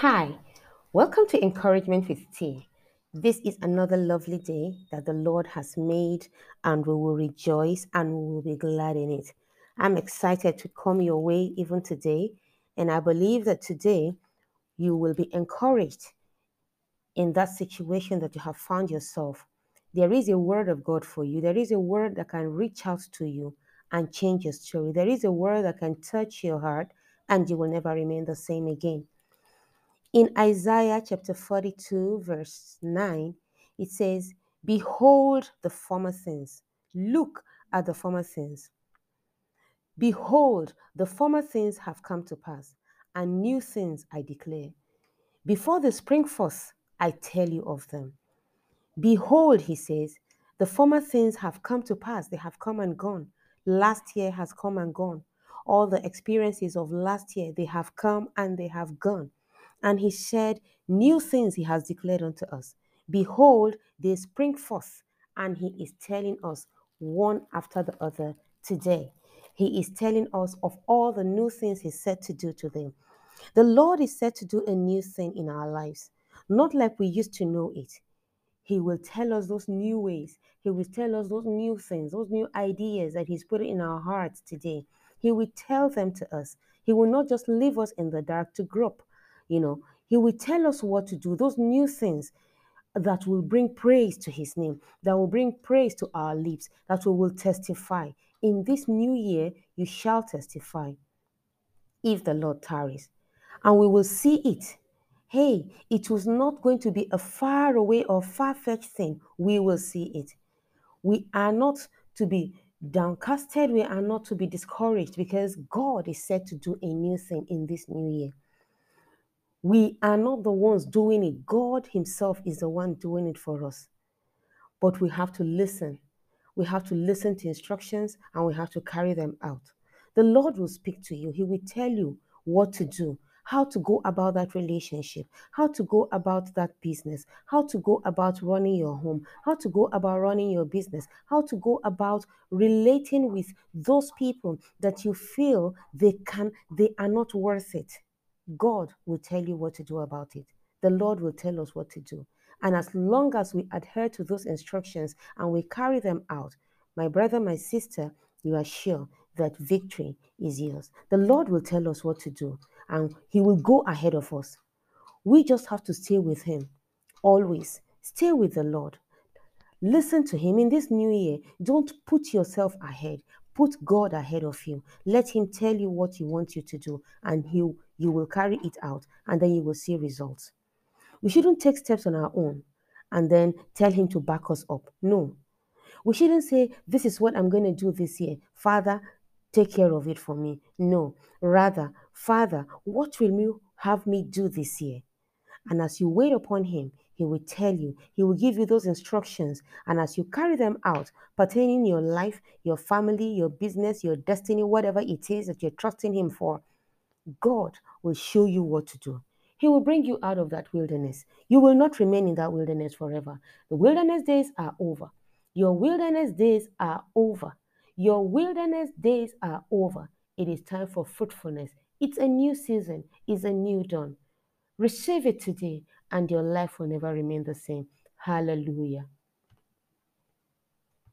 Hi, welcome to Encouragement with T. This is another lovely day that the Lord has made, and we will rejoice and we will be glad in it. I'm excited to come your way even today, and I believe that today you will be encouraged in that situation that you have found yourself. There is a word of God for you, there is a word that can reach out to you and change your story. There is a word that can touch your heart, and you will never remain the same again. In Isaiah chapter 42, verse 9, it says, Behold the former things. Look at the former things. Behold, the former things have come to pass, and new things I declare. Before they spring forth, I tell you of them. Behold, he says, the former things have come to pass, they have come and gone. Last year has come and gone. All the experiences of last year, they have come and they have gone. And he said, New things he has declared unto us. Behold, they spring forth. And he is telling us one after the other today. He is telling us of all the new things he said to do to them. The Lord is said to do a new thing in our lives, not like we used to know it. He will tell us those new ways. He will tell us those new things, those new ideas that He's put in our hearts today. He will tell them to us. He will not just leave us in the dark to grope. You know, He will tell us what to do, those new things that will bring praise to His name, that will bring praise to our lips, that we will testify. In this new year, you shall testify if the Lord tarries. And we will see it. Hey, it was not going to be a far away or far fetched thing. We will see it. We are not to be downcasted. We are not to be discouraged because God is set to do a new thing in this new year. We are not the ones doing it. God Himself is the one doing it for us. But we have to listen. We have to listen to instructions and we have to carry them out. The Lord will speak to you. He will tell you what to do, how to go about that relationship, how to go about that business, how to go about running your home, how to go about running your business, how to go about relating with those people that you feel they can they are not worth it. God will tell you what to do about it. The Lord will tell us what to do. And as long as we adhere to those instructions and we carry them out, my brother, my sister, you are sure that victory is yours. The Lord will tell us what to do and He will go ahead of us. We just have to stay with Him. Always stay with the Lord. Listen to Him in this new year. Don't put yourself ahead. Put God ahead of you. Let Him tell you what He wants you to do, and He you will carry it out, and then you will see results. We shouldn't take steps on our own and then tell Him to back us up. No. We shouldn't say, This is what I'm going to do this year. Father, take care of it for me. No. Rather, Father, what will you have me do this year? And as you wait upon Him, He will tell you, He will give you those instructions. And as you carry them out, pertaining your life, your family, your business, your destiny, whatever it is that you're trusting Him for, God will show you what to do. He will bring you out of that wilderness. You will not remain in that wilderness forever. The wilderness days are over. Your wilderness days are over. Your wilderness days are over. It is time for fruitfulness. It's a new season, it's a new dawn. Receive it today, and your life will never remain the same. Hallelujah.